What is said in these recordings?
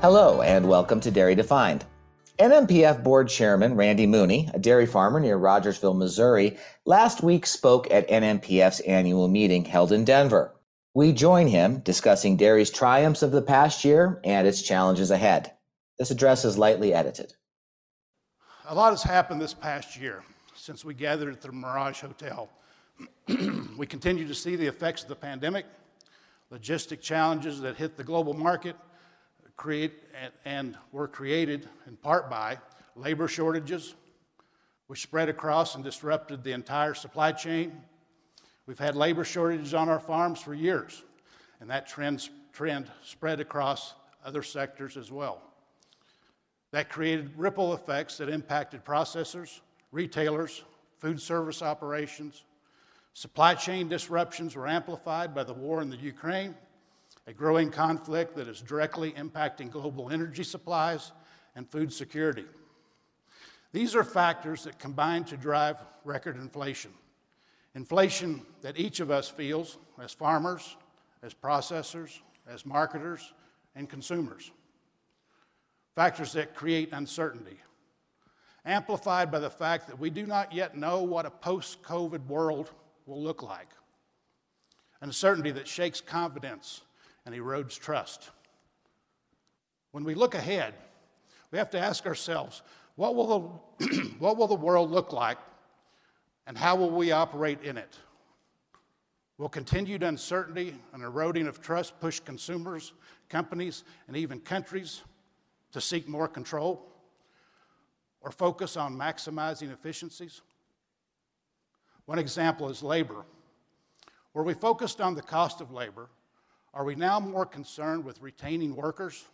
Hello, and welcome to Dairy Defined. NMPF Board Chairman Randy Mooney, a dairy farmer near Rogersville, Missouri, last week spoke at NMPF's annual meeting held in Denver. We join him discussing dairy's triumphs of the past year and its challenges ahead. This address is lightly edited. A lot has happened this past year since we gathered at the Mirage Hotel. we continue to see the effects of the pandemic, logistic challenges that hit the global market, create and, and were created in part by labor shortages, which spread across and disrupted the entire supply chain. We've had labor shortages on our farms for years, and that trend, trend spread across other sectors as well. That created ripple effects that impacted processors, retailers, food service operations. Supply chain disruptions were amplified by the war in the Ukraine a growing conflict that is directly impacting global energy supplies and food security. These are factors that combine to drive record inflation. Inflation that each of us feels as farmers, as processors, as marketers, and consumers. Factors that create uncertainty, amplified by the fact that we do not yet know what a post COVID world will look like. Uncertainty that shakes confidence and erodes trust. When we look ahead, we have to ask ourselves what will the, what will the world look like and how will we operate in it? Will continued uncertainty and eroding of trust push consumers, companies, and even countries to seek more control or focus on maximizing efficiencies? One example is labor. Where we focused on the cost of labor, are we now more concerned with retaining workers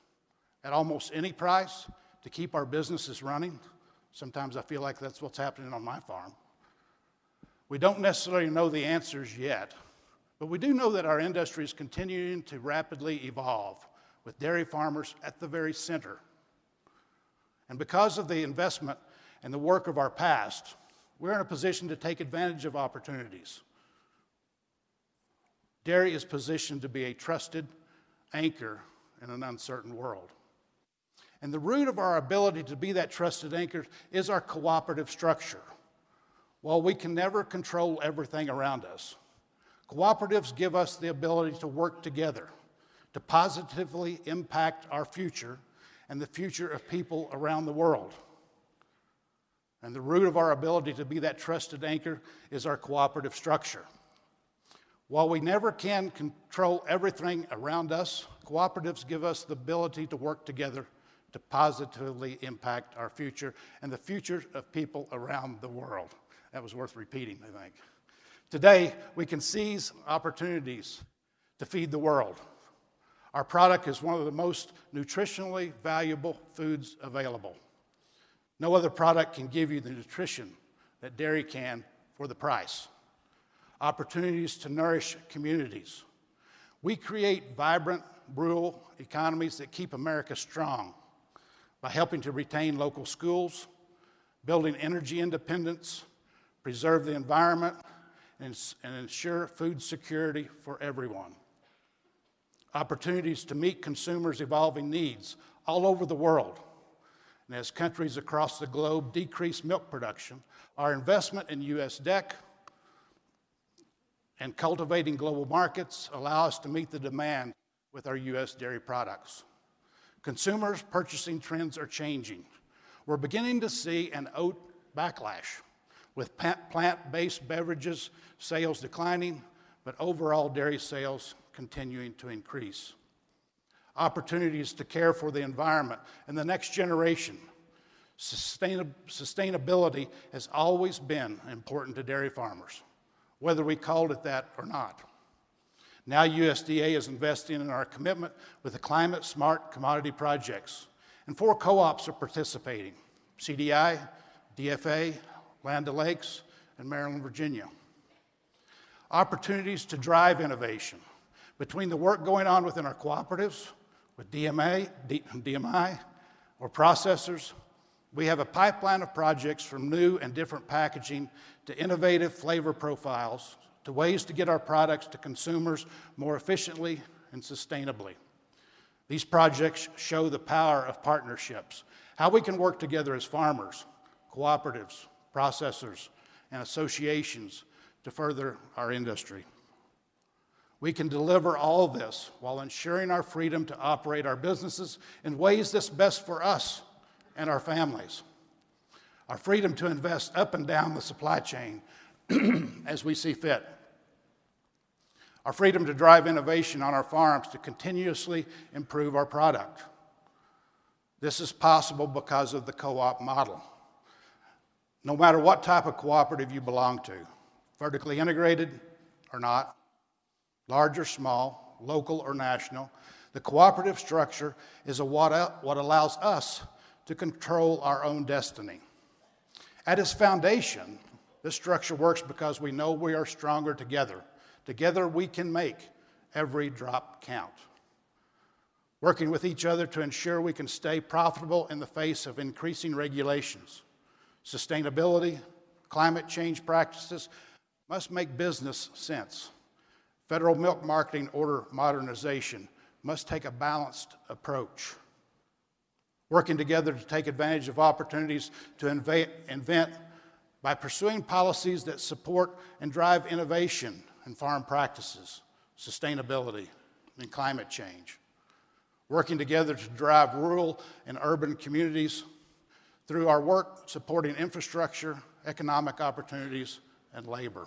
at almost any price to keep our businesses running? Sometimes I feel like that's what's happening on my farm. We don't necessarily know the answers yet, but we do know that our industry is continuing to rapidly evolve with dairy farmers at the very center. And because of the investment and the work of our past, we're in a position to take advantage of opportunities. Dairy is positioned to be a trusted anchor in an uncertain world. And the root of our ability to be that trusted anchor is our cooperative structure. While we can never control everything around us, cooperatives give us the ability to work together to positively impact our future and the future of people around the world. And the root of our ability to be that trusted anchor is our cooperative structure. While we never can control everything around us, cooperatives give us the ability to work together to positively impact our future and the future of people around the world. That was worth repeating, I think. Today, we can seize opportunities to feed the world. Our product is one of the most nutritionally valuable foods available. No other product can give you the nutrition that dairy can for the price opportunities to nourish communities. We create vibrant rural economies that keep America strong by helping to retain local schools, building energy independence, preserve the environment, and, and ensure food security for everyone. Opportunities to meet consumers' evolving needs all over the world. And as countries across the globe decrease milk production, our investment in US DEC and cultivating global markets allow us to meet the demand with our U.S. dairy products. Consumers' purchasing trends are changing. We're beginning to see an oat backlash, with plant based beverages sales declining, but overall dairy sales continuing to increase. Opportunities to care for the environment and the next generation. Sustainability has always been important to dairy farmers whether we called it that or not. Now, USDA is investing in our commitment with the climate smart commodity projects, and four co ops are participating CDI, DFA, Land O'Lakes, and Maryland, Virginia. Opportunities to drive innovation between the work going on within our cooperatives with DMA, DMI, or processors, we have a pipeline of projects from new and different packaging to innovative flavor profiles to ways to get our products to consumers more efficiently and sustainably. These projects show the power of partnerships, how we can work together as farmers, cooperatives, processors, and associations to further our industry. We can deliver all this while ensuring our freedom to operate our businesses in ways that's best for us and our families. Our freedom to invest up and down the supply chain as we see fit. Our freedom to drive innovation on our farms to continuously improve our product. This is possible because of the co op model. No matter what type of cooperative you belong to, vertically integrated or not, large or small, local or national, the cooperative structure is what, what allows us to control our own destiny. At its foundation, this structure works because we know we are stronger together. Together, we can make every drop count. Working with each other to ensure we can stay profitable in the face of increasing regulations. Sustainability, climate change practices must make business sense. Federal milk marketing order modernization must take a balanced approach. Working together to take advantage of opportunities to invent by pursuing policies that support and drive innovation in farm practices, sustainability, and climate change. Working together to drive rural and urban communities through our work supporting infrastructure, economic opportunities, and labor.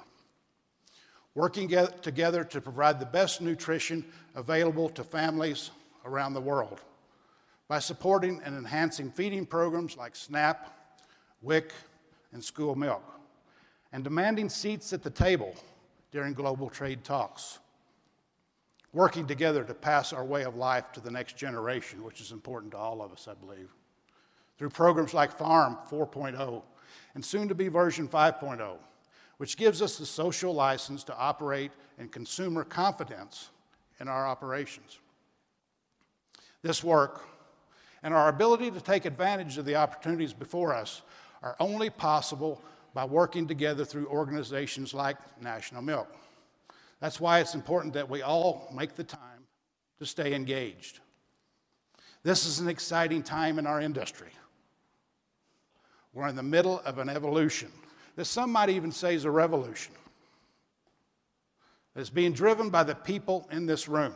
Working together to provide the best nutrition available to families around the world by supporting and enhancing feeding programs like SNAP, WIC, and school milk, and demanding seats at the table during global trade talks. Working together to pass our way of life to the next generation, which is important to all of us, I believe. Through programs like Farm 4.0 and soon to be version 5.0, which gives us the social license to operate and consumer confidence in our operations. This work and our ability to take advantage of the opportunities before us are only possible by working together through organizations like National Milk. That's why it's important that we all make the time to stay engaged. This is an exciting time in our industry. We're in the middle of an evolution that some might even say is a revolution. It's being driven by the people in this room,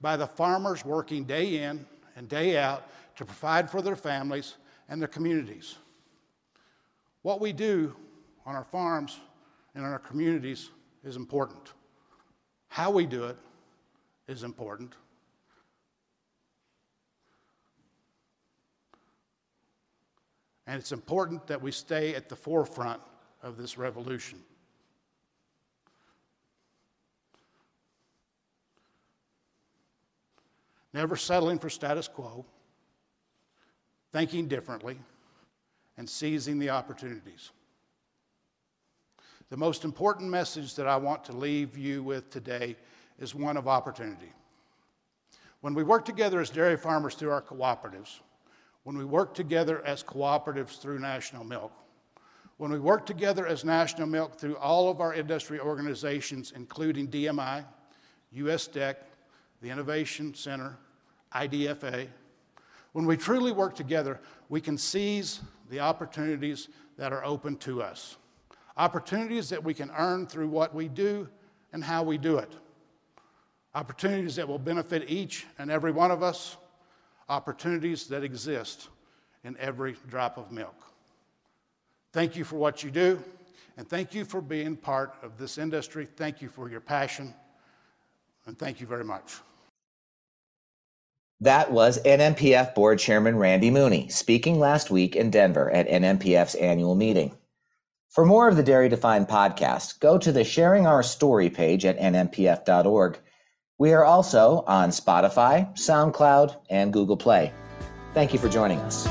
by the farmers working day in and day out to provide for their families and their communities. What we do on our farms and in our communities is important. How we do it is important. And it's important that we stay at the forefront of this revolution. Never settling for status quo, thinking differently, and seizing the opportunities. The most important message that I want to leave you with today is one of opportunity. When we work together as dairy farmers through our cooperatives, when we work together as cooperatives through National Milk, when we work together as National Milk through all of our industry organizations, including DMI, USDEC, the Innovation Center, IDFA, when we truly work together, we can seize the opportunities that are open to us. Opportunities that we can earn through what we do and how we do it. Opportunities that will benefit each and every one of us. Opportunities that exist in every drop of milk. Thank you for what you do, and thank you for being part of this industry. Thank you for your passion, and thank you very much. That was NMPF Board Chairman Randy Mooney speaking last week in Denver at NMPF's annual meeting. For more of the Dairy Defined podcast, go to the Sharing Our Story page at nmpf.org. We are also on Spotify, SoundCloud, and Google Play. Thank you for joining us.